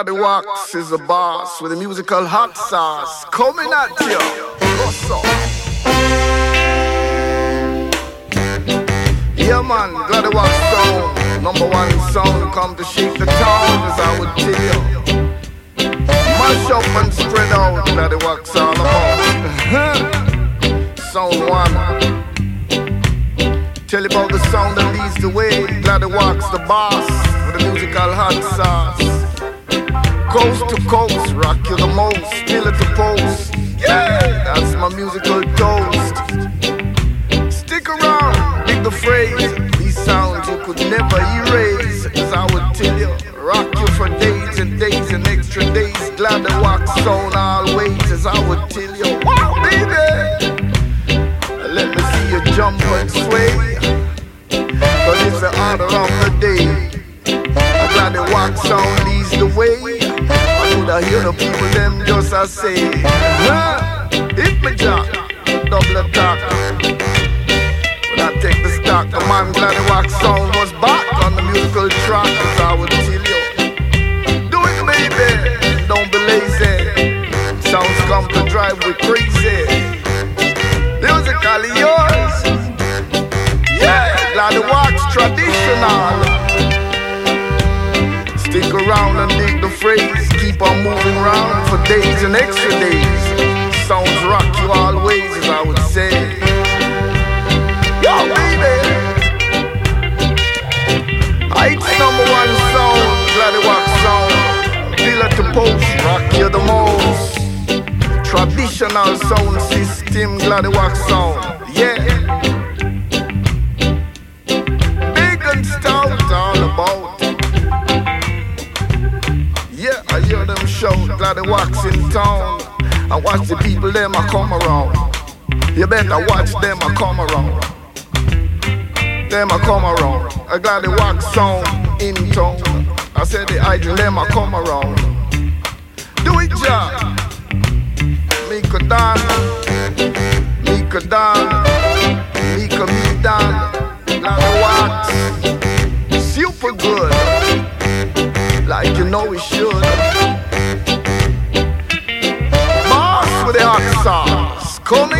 Gladdy Wax is the boss with the musical hot sauce coming at you. Yeah, man, Gladdy Wax sound, number one sound, come to shake the town, as I would tell. Mash up and spread out, Gladdy Wax all about. sound one. Tell you about the sound that leads the way. Gladdy Wax the boss with the musical hot sauce. Coast to coast, rock you the most, still at the post. Yeah, that's my musical toast. Stick around, dig the phrase. These sounds you could never erase. As I would tell you, rock you for days and days and extra days. Glad to walk sound always. As I would tell you, wow, baby. Let me see you jump and sway. Cause it's the order of the day. I'm glad the walk sound the way. I could have hear the people them just a say. Huh? Hit me jack, double attack. When I take the stock, the man Gladdy Wax sound was back on the musical track. Cause I would tell you. Do it baby, don't be lazy. Sounds come to drive we crazy musically yours. Yeah, Gladdy Wax traditional. Stick around and dig the phrase. Keep on moving around for days and extra days. Sounds rock you always, as I would say. Yo, baby. It's number one song, glad wax sound. At the post, rock you the most. Traditional sound system, glad wax sound. Watch the people, them I come around. You better watch them I come around. Them I come around. I got the wax sound in town. I said the idol, them I come around. Do it, Jah. Mika Dan, Mika Dan, Mika me Dan, now the wax, super good, like you know it should. Sauce,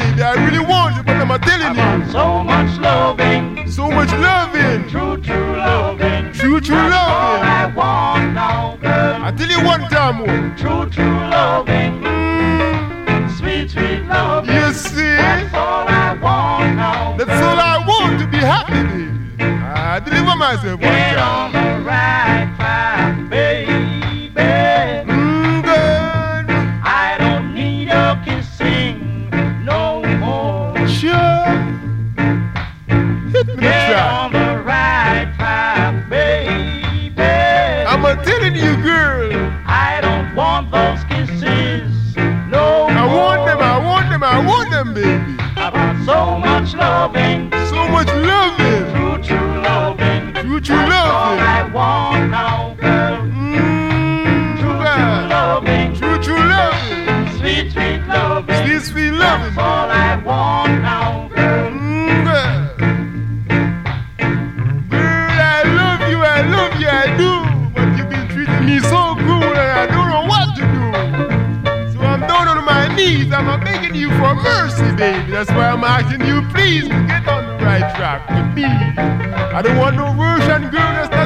baby. I really want you, but I'm telling you. So much loving. So much loving. True, true loving. True, true That's loving. all I want now, girl. I tell you one time more. True, true loving. Mm, Sweet, sweet loving. you see, That's all I want now. that's all I want to be happy, baby. I deliver myself one Get on the right asking you, please, get on the right track with me. I don't want no Russian girl. That's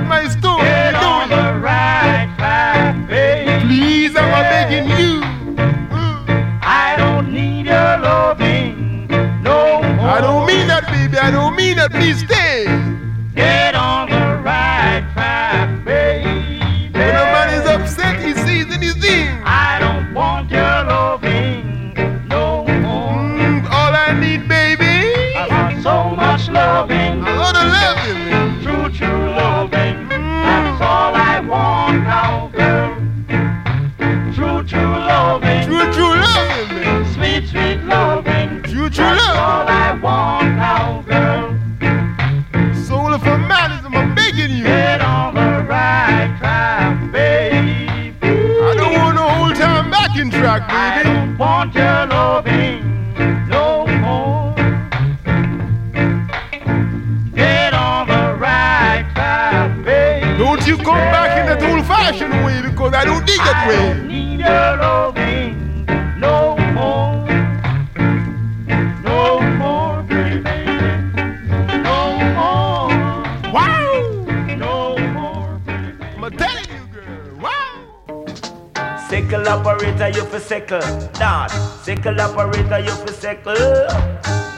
sickle. Dad, sickle operator, you for sickle.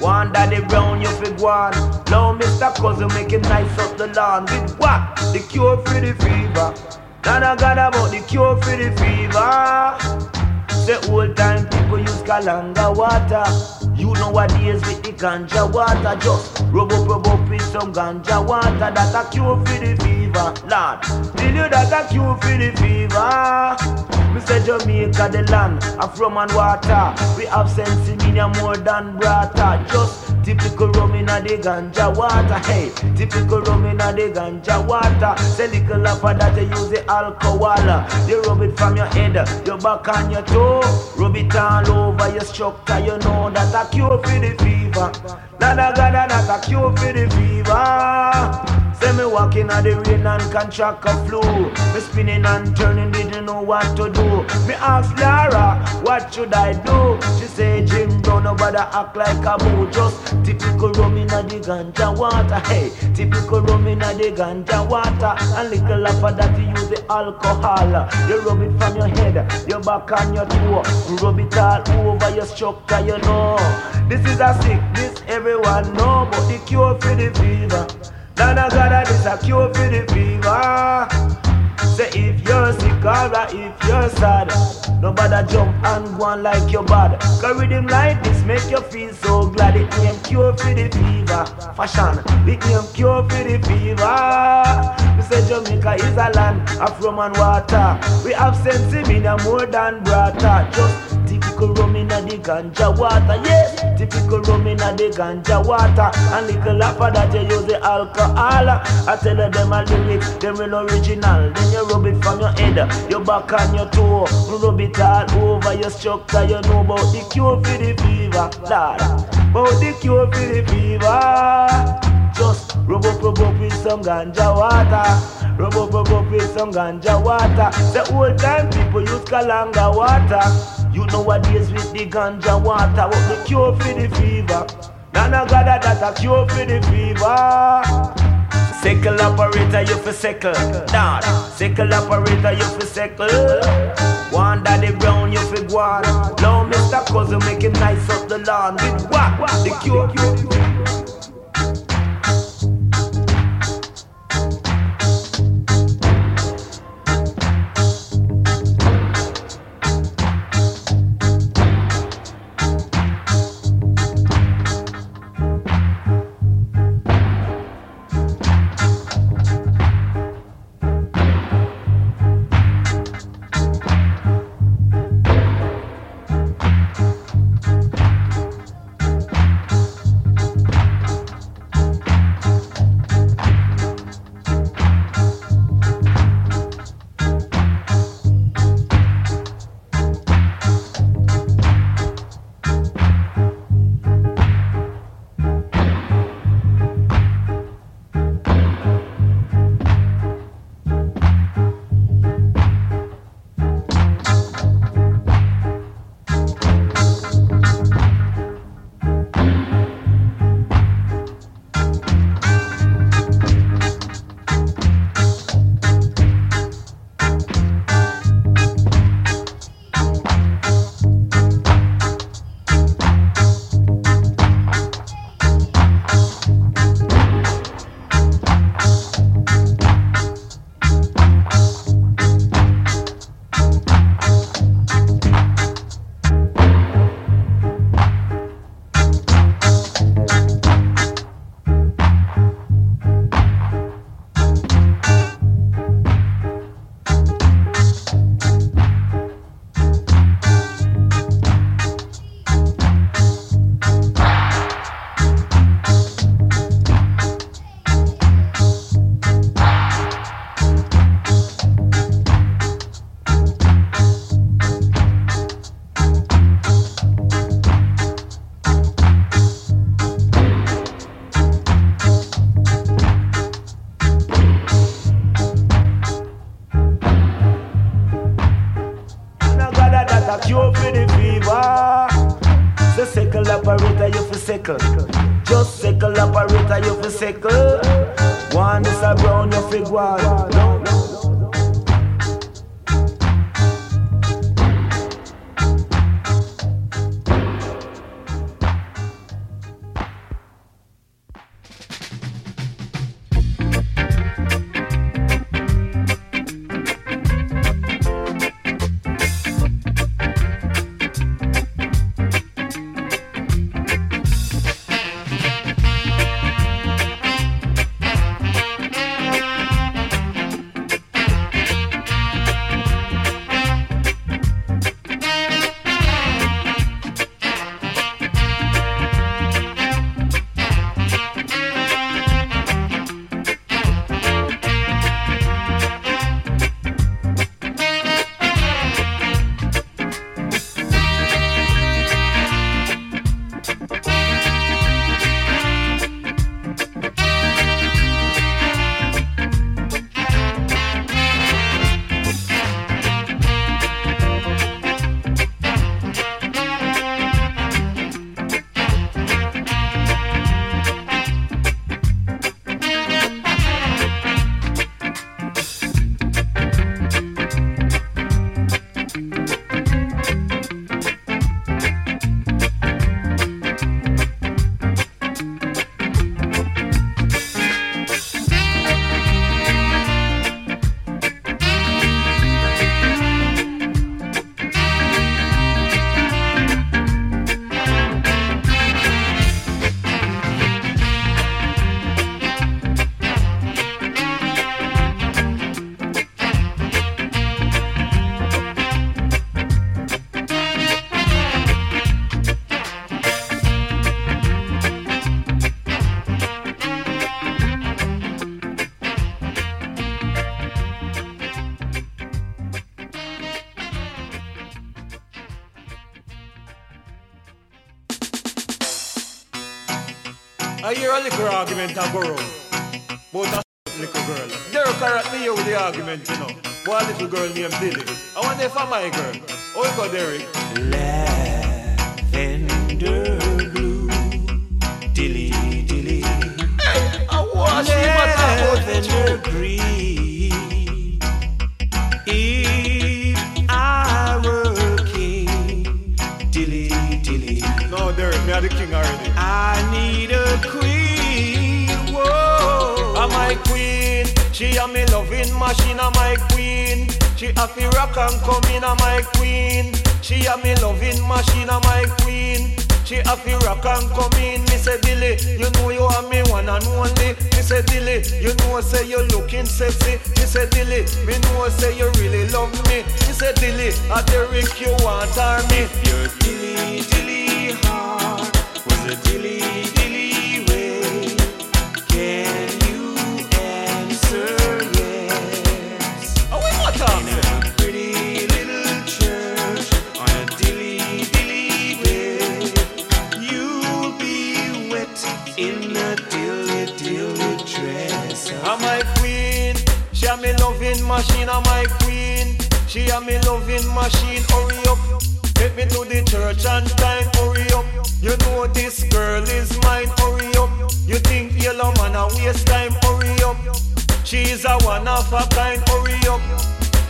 One daddy brown, you for guan. Now Mr. Cousin make him nice up the lawn. With what? The cure for the fever. None got about the cure for the fever. The old time people use Kalanga water. You know what is with the ganja water. Just rub up, rub up with some ganja water. That a cure for the fever. Lord, tell you that a cure for the fever. Say Jamaica the land of rum and water. We have sense in more than brata. Just typical rum in the ganja water. Hey, typical rum in the ganja water. Say little of that you use the alcohol. You rub it from your head, your back and your toe. Rub it all over your structure. You know that a cure for the fever. Nada gada that a cure for the fever. Say me walking on the rain and contract a flu. Me spinning and turning, didn't know what to do. Me ask Lara, what should I do? She say, Jim, don't nobody act like a boo. Just typical rum in the ganja water. Hey, typical rum in the ganja water. And little of that you use the alcohol. You rub it from your head, your back and your toe. Rub it all over your structure, you know. This is a sickness everyone know, but the cure for the fever. Nana God, this a cure for the fever. Say if you're sick or if you're sad, Nobody jump and go on like your bad. Cause rhythm like this make you feel so glad. It name cure for the fever. Fashion, it name cure for the fever. We say Jamaica is a land of rum and water. We have sense in more than brata. Just Typical rum inna the ganja water, yes. Typical rum inna the ganja water. And little after that you use the alcohol. I tell them a lyrics, them real original. Then you rub it from your head, your back and your toe. Rub it all over your structure. You know about the cure for the fever, lad. About the cure for the fever. Just rub up, rub up with some ganja water. Rub up, rub up with some ganja water. The old time people use kalanga water. You know what is with the ganja water, what the cure for the fever. Nana got that a cure for the fever. Sickle operator, you for sickle. Dad, sickle operator, you for sickle. One daddy brown, you for guan. Now Mr. Cousin make him nice up the lawn. With what? The cure. Argument go round. About a little girl. Derrick correct me with the argument, you know. One little girl named Dilly. I wonder if I'm my girl. Oh, you go, Derrick. Lavender a and come in, I'm my queen. She a me loving machine, I'm my queen. She a fi rock and come in. Me say Dilly, you know you are me one and only. Me say Dilly, you know say you looking sexy. Me say Dilly, me know say you really love me. Me say Dilly, a Derrick you want or me. Your dilly dilly heart was a dilly in a dilly dilly dress. I'm my queen. She a me loving machine. I'm my queen. She a me loving machine. Hurry up, take me to the church on time. Hurry up. You know this girl is mine. Hurry up. You think Yellowman a waste time? Hurry up. She's a one of a kind. Hurry up.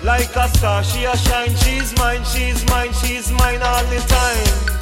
Like a star, she a shine. She's mine. She's mine. She's mine all the time.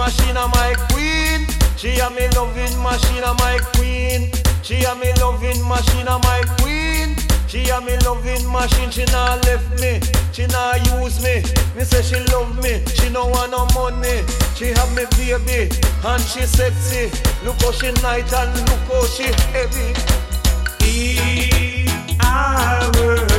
Machine. My queen. She a me loving machine. My queen. She a me loving machine. My queen. She a me loving machine. She not left me. She not use me. Me say she love me. She no want no money. She have me baby and she sexy. Look how she nice and look how she heavy. If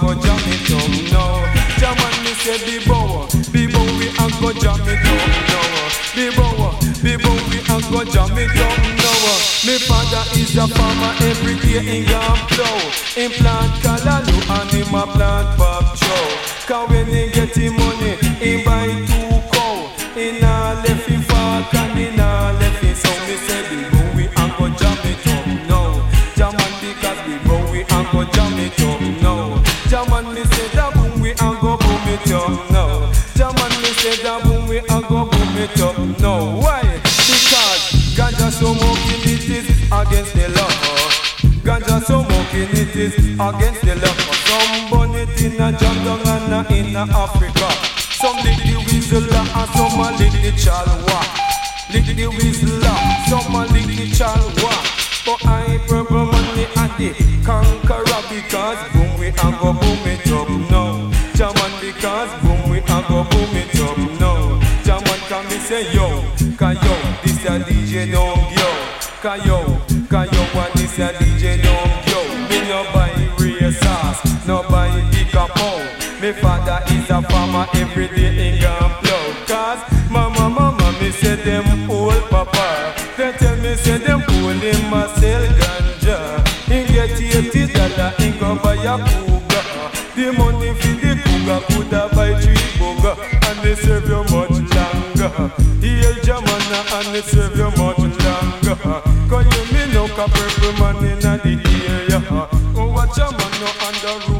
go jam it up now. Jam and me say be bow, be bow we a go jam it up now. Be bow, be bow we a go jam it up now. Me father is a farmer, every day he gone plow. Him plant callaloo and him a plant pop chow. Cause when he get him money. against the law. Ganja smoking it is against the law. Some burn it in a jungle and in a Africa. Some lick the whistle and some a lick the chalwa. Lick the whistle, some a lick the chalwa. But I purple money at the conqueror because boom we a go boom it up now. German because boom we a go boom it up now. German can me say yo, can yo, this a DJ don't yo, can yo. Me father is a farmer, every day in gone plow. Cause mama, mama, me say them old papa. They tell me say them old in my sell ganja. He get eighty dollar, he go buy a cougar. The money for the cougar coulda buy three boga. and they serve you much longer. Heal Jamana and they serve you much longer. Cause you me no Purpleman inna the area. Oh, watch a man no under roof.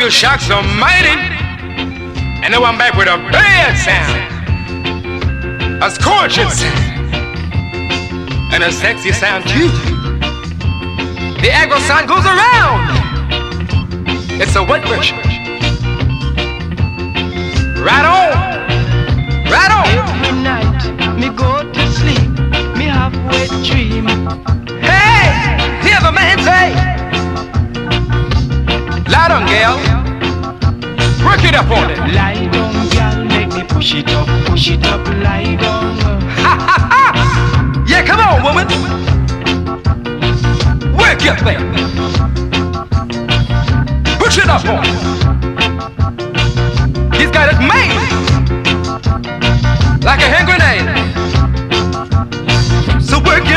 Who you shocks mighty. And now I'm back with a bad sound. A scorching sound. And a sexy sound too. The agro sound goes around. It's a wet version. Right on. Gal. Work it up on it. Lie down, girl, make me push it up, push it up, lie down. Ha ha ha! Yeah, come on, woman. Work your thing. Push it up on it. He's got it made. Like a hand grenade. So work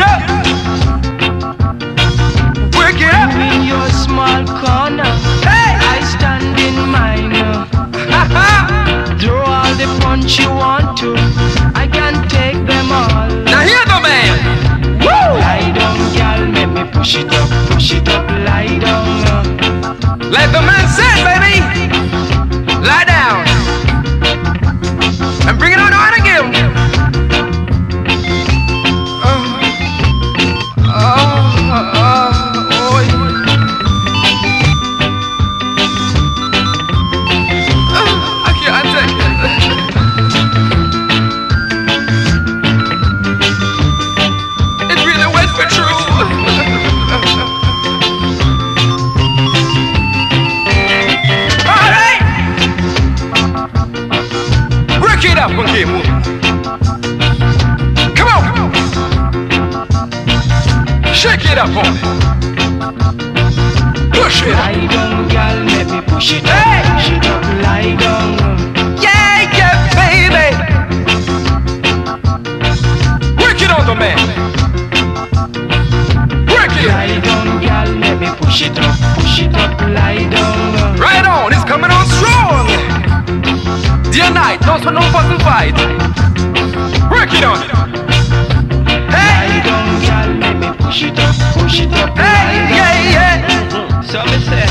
the you want to, I can take them all. Now hear the man. Woo! Lie down, girl, make me push it up, push it up, lie down. Uh. Like the man said, push it up, push it up, lie down. Right on, it's coming on strong. Day and night, no for no fuss and fight. Work it on. Lie Hey, down, girl, make me push it up, push it up, hey, lie down. yeah, yeah. So me say,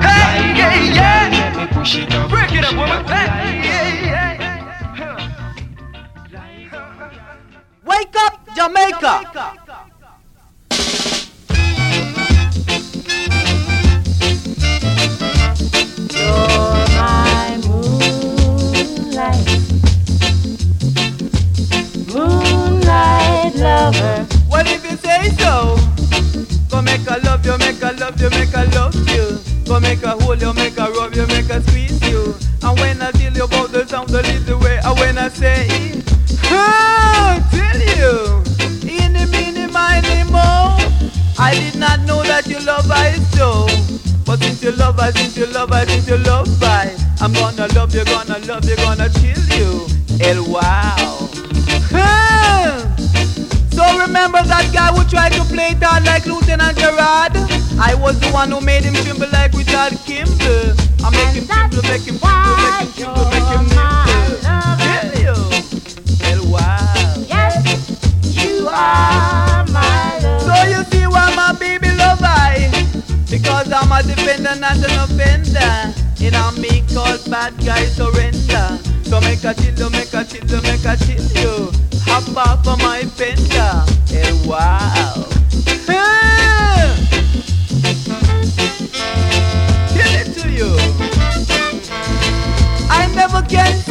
Hey, yeah, yeah. make me push it up, Work it up, woman. lie Hey, down. yeah, yeah. Wake up, Jamaica! You're hold you, make a rub you, make a squeeze you. And when I tell you about the sound, the little way, I when I say, oh, tell you, in the mini, miny, mo. I did not know that you love I so. But since you love I, since you love I, since you love I, I'm gonna love you, gonna love you, gonna chill you. El wow. Remember that guy who tried to play it out like Lieutenant Gerard? I was the one who made him tremble like Richard Kimball. I make him tremble, make him tremble, make him tremble, make him nimble. Tell you. El wow. Yes, you are my love. So you see why my baby love I? Because I'm a defender, not an offender. In a me called bad guy surrender. So make a chill make a chill make a chill you. Off of my fender. Hey, eh, wow. To you. I never can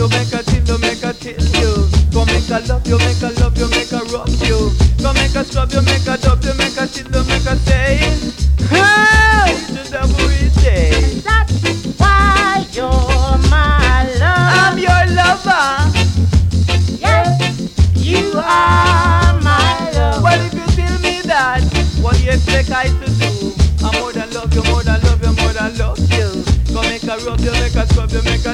you, make a you, make a chill you. Go make a love you, make a love you, make a rock you. Go make a scrub you, make a dub you, make a you, make a say. Hey, it's every day. That's why you're my love. I'm your lover. Yes, you are my love. Well, if you tell me that, what do you expect I to do? I'm more than love you, more than love you, more than love you. Go make a rub you, make a scrub you, make a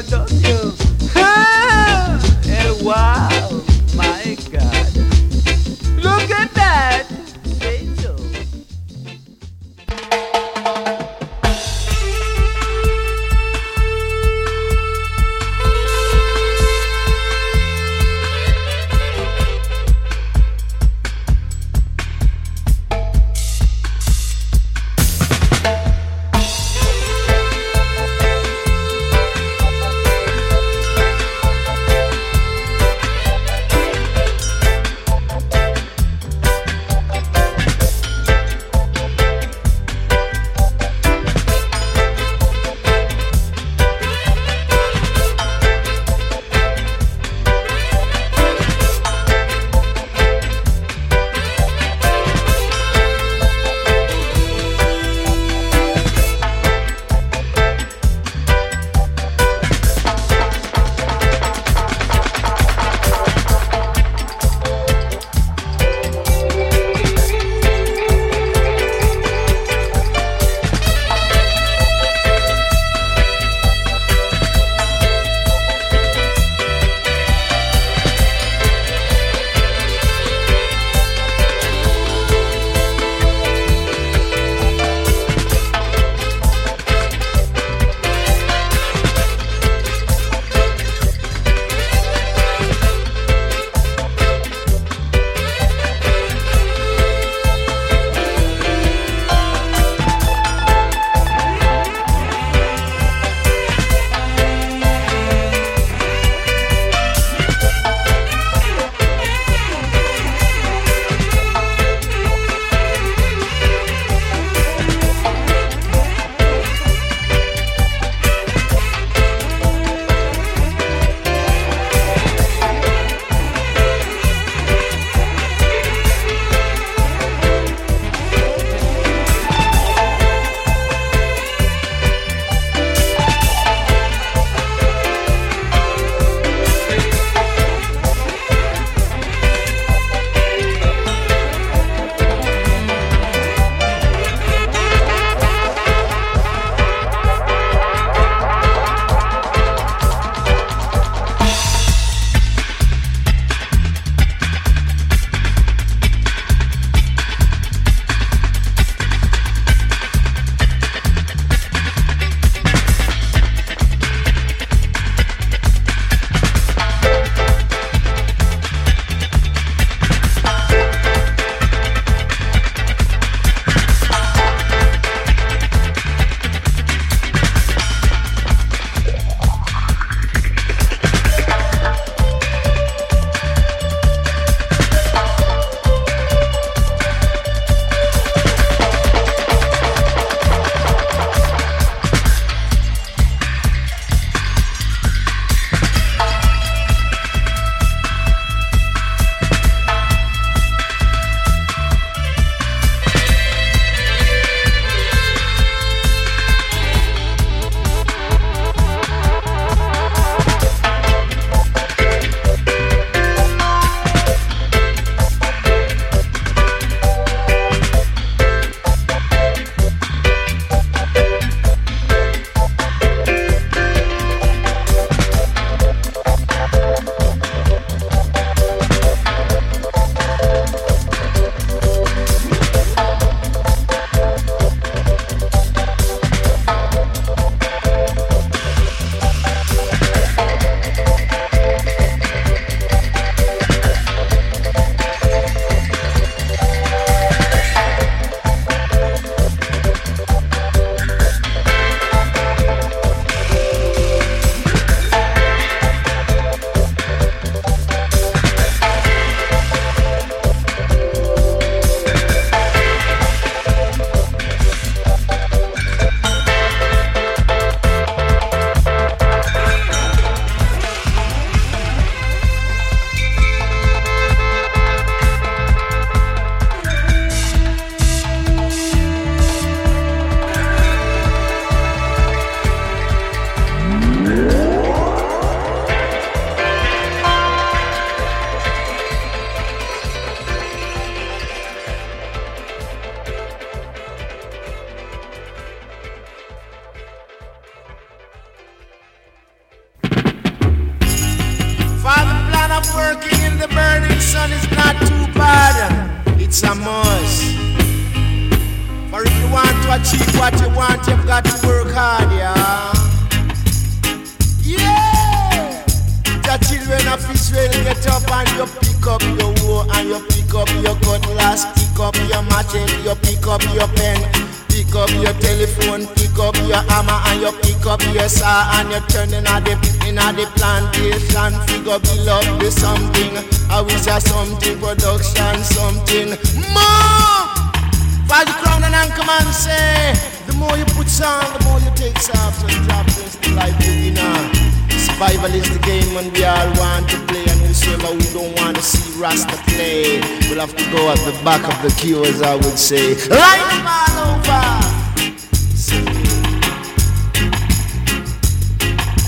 say Light them all over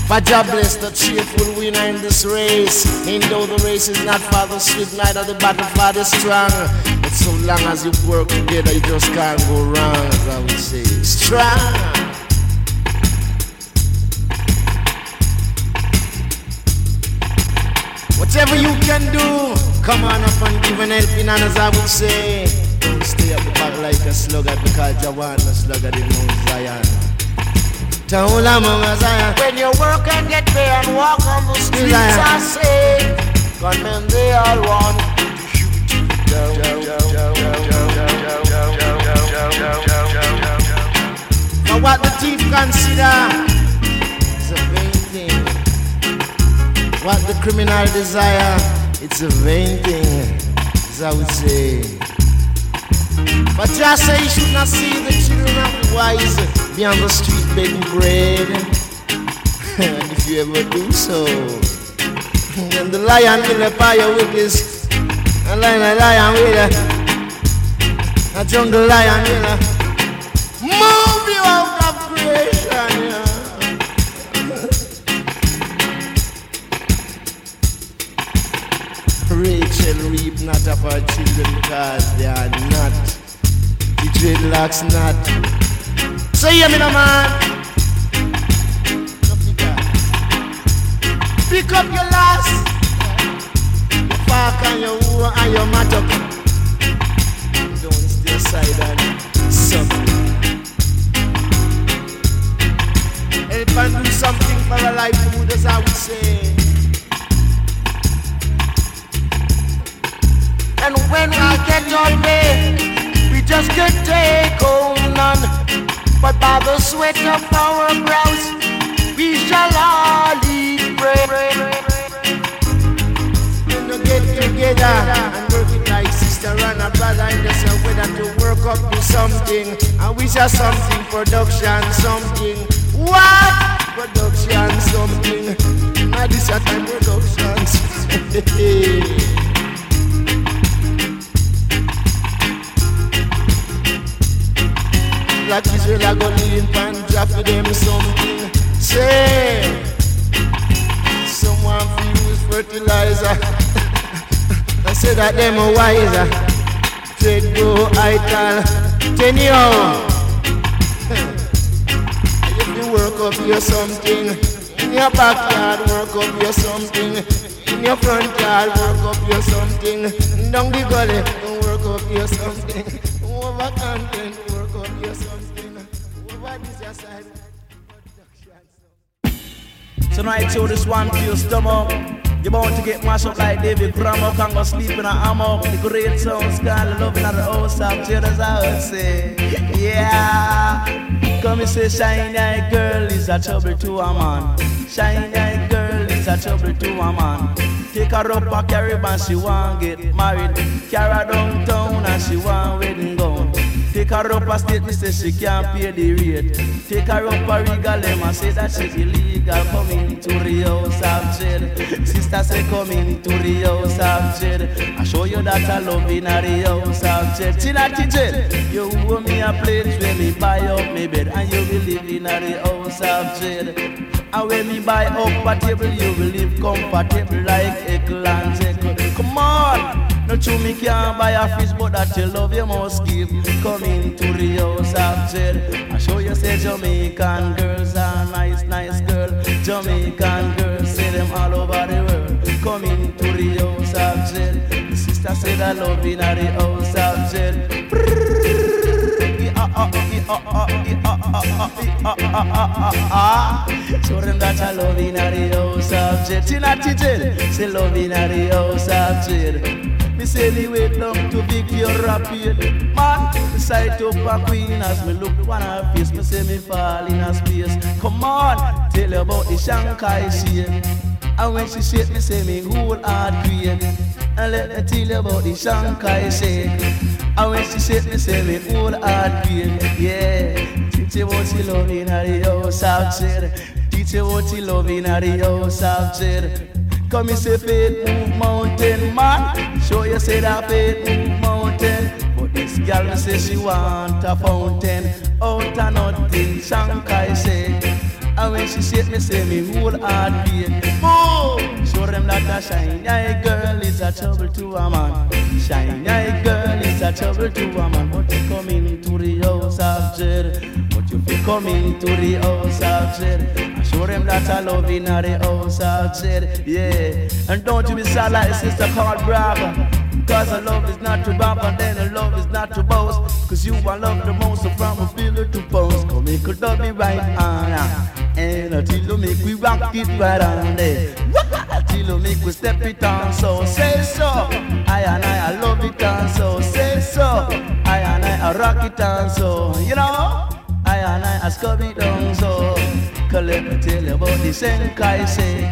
For God bless the cheerful winner in this race. And though the race is not for the swift Neither the battle for the strong. But so long as you work together You just can't go wrong as I would say. Strong. Whatever you can do, come on up and give an helping hand as I would say. Like a sluggard because you want a sluggard in Mount Zion. Taula Mama Zion. When you work and get paid and walk on the streets, Zion. I say, gunmen they all want to shoot you down. For what the thief consider is a vain thing. What the criminal desire, it's a vain thing, as I would say. But say you should not see the children of the wise be on the street begging bread. and if you ever do so, then the lion will apply your witness. A lion, a lion will, a jungle lion will move you out of creation. Yeah. Rachel reap not of her children because they are not. The dreadlocks not. So hear me now, man. Pick up your last. Your park and your woe and your mattock. Don't stay aside and suffer. Help and do something for a livelihood, as I would say. And when we get there, we just can't take on none. But by the sweat of our brows, we shall all eat bread. You know, get together and work it like sister and a brother in the same way that to work up to something. And we shall something, production, something. What? Production, something. Now this a time production. Black Israel a go lean pan drop for them something. Say, someone fi use fertilizer. I say that them a wiser. Trade go ital. Ten yo. If you work up your something in your backyard, work up your something. In your front yard, work up your something. Down the gully, work up your something. Over content, Tonight, yo, this one for your stomach. You're bound to get mashed up like David Crammer, Can't go sleep in a hammock. The great sound, Scarlet, loving at the house of Judas, I would say. Yeah. Come and say, shiny eyed girl is a trouble to a man. Shiny eyed girl is a trouble to a man. Take her up a Caribbean, she want get married. Carry her downtown and she want wedding gown. Take her up a state, me say she can't pay the rate. Take her up a regal, them and say that she illegal. Coming to the house of jail. Sister say coming to the house of jail. I show you that I love in the house of jail. Tina jail. You owe me a place where me buy up me bed and you will live in the house of jail. And when me buy up a table, you will live comfortable like. Come on. No true me can't buy a fish, but that you love you must give. Come into the house of jail. I show you say Jamaican girls are nice, nice girl. Jamaican girls say them all over the world. Come into the house of jail. say that love in the house of them that I the house of Jen. Tina say the house of Jen. Me wait down to Victoria Pied Man, me sight up a queen as me look on her face Me say me fall in a space. Come on, tell you about the Shanghai shake And when she shake me say me whole heart green And let me tell you about the Shanghai shake And when she shake me say me whole heart green Yeah, teach you what she love in the house of Teach you what she love in the house of Come me say faith move mountain man. Show you say that faith move mountain. But this girl say she want a fountain. Out of nothing Shanghai say. And when she shake me say me whole heart beat. Move Show them that a shiny eye girl is a trouble to a man. Shiny eye girl is a trouble to a man. But you come into the house of Jed But you feel come into the house of Jed Show them that I love in the house of Jed, yeah. And don't you be sad like sister called brother. Cause a love is not to bump and then a love is not to boast. Cause you are love the most so from a pillar to post. Come make a love me right on. And until you make we rock it right on there. Till you make we step it on so say so. I and I, I love it on so say so. I and I, I rock it on so. You know? I and I, I scrub it down so. Cause let me tell you about the Senkai say.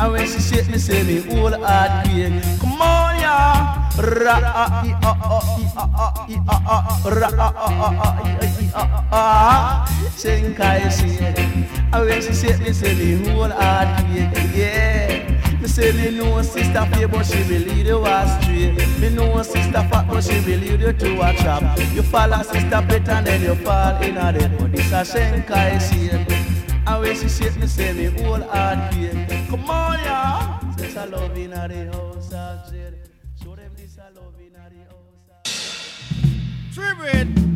And when she shake me say me whole heart break. Come on ya. Ra ah e ah ah e ah ah e ah ah Ra ah ah ah e ah ah Senkai say. And when she shake me say me whole heart break. Yeah. Me say me know sister fair but she lead you astray. Me know sister fat but she lead you to a trap. You follow sister better and then you fall in a dead But this a Senkai say and when she shake me, say me whole heart beat. Come on, ya. Since I love in the house of Jed. Show them this I love in the house of Tribute,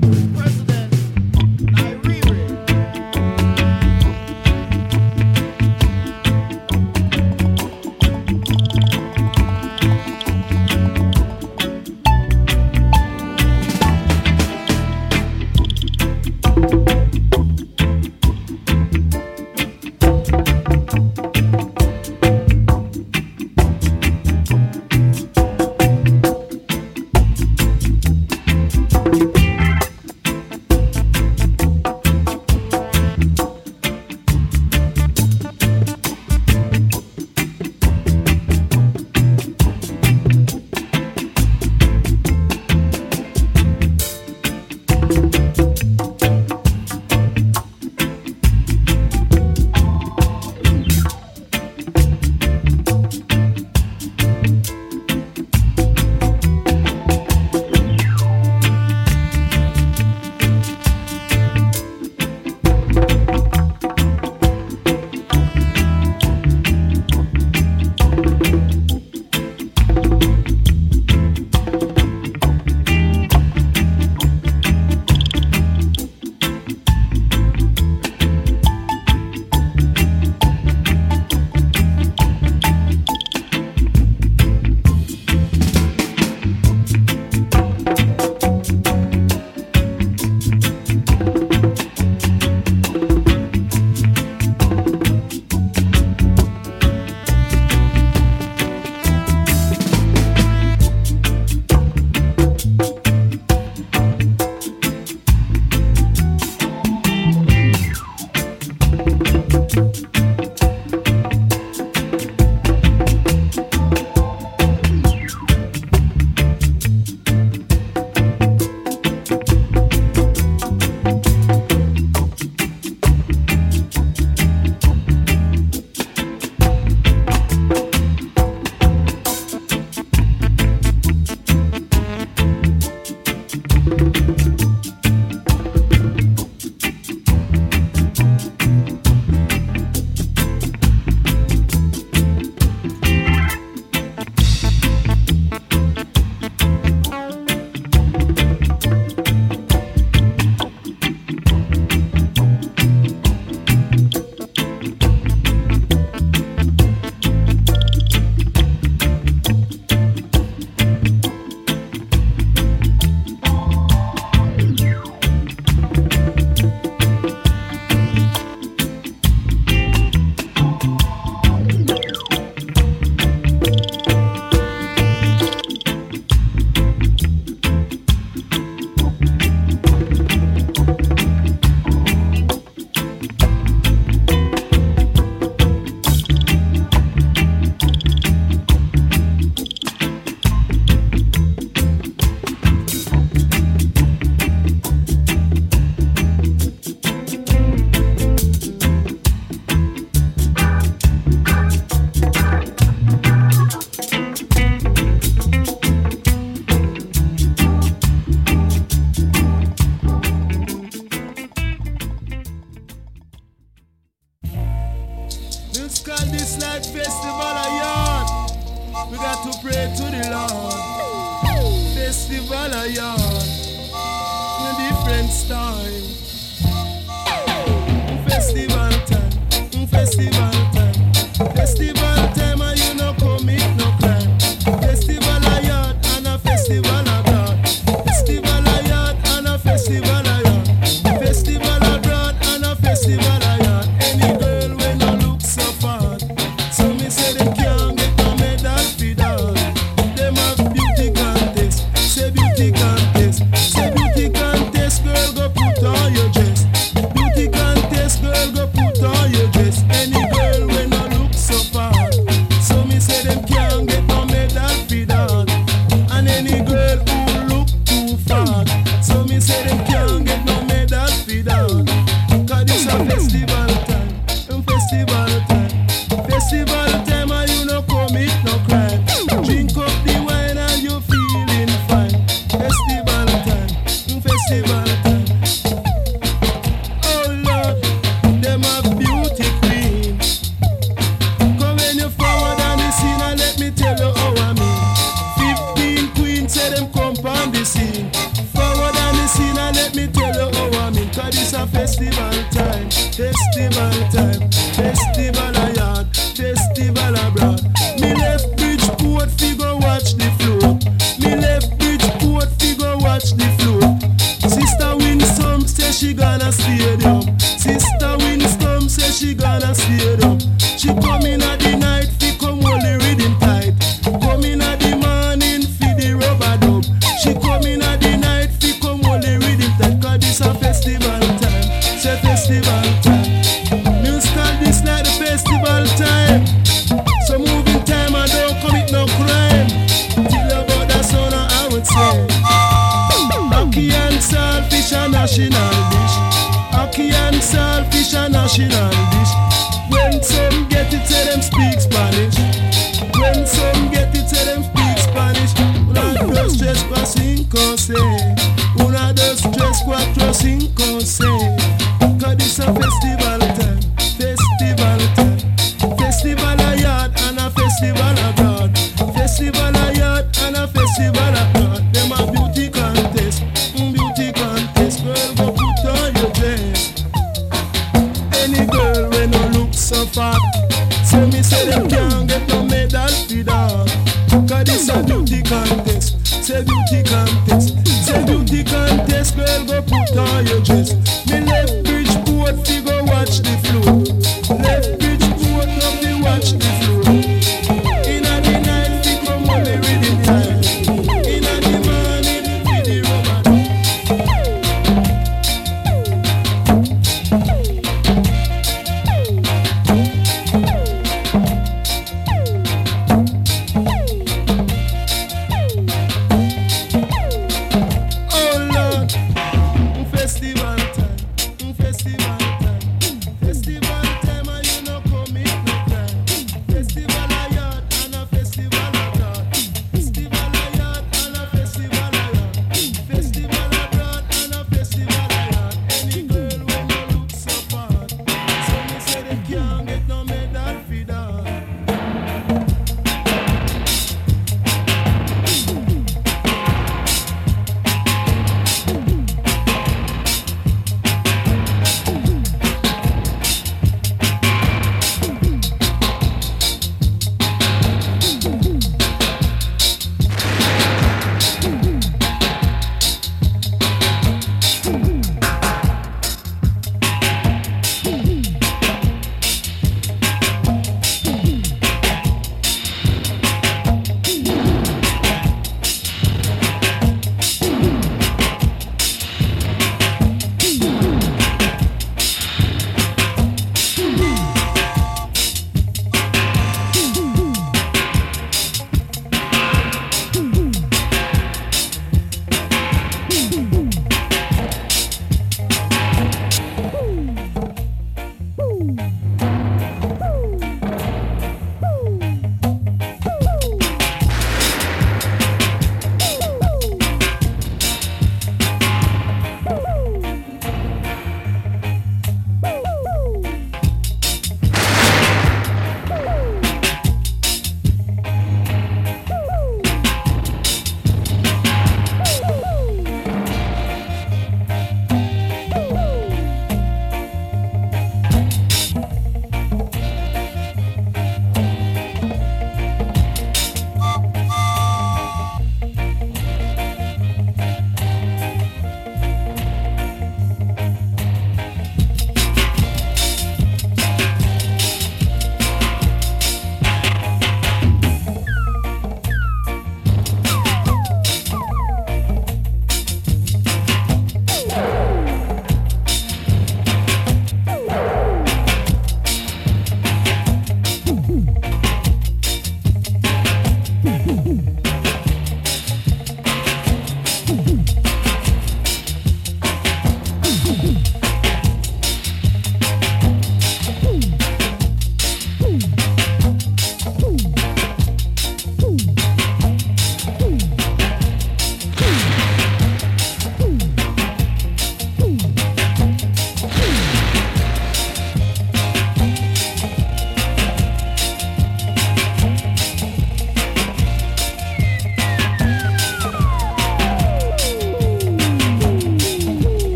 it's a festival time, festival time, festival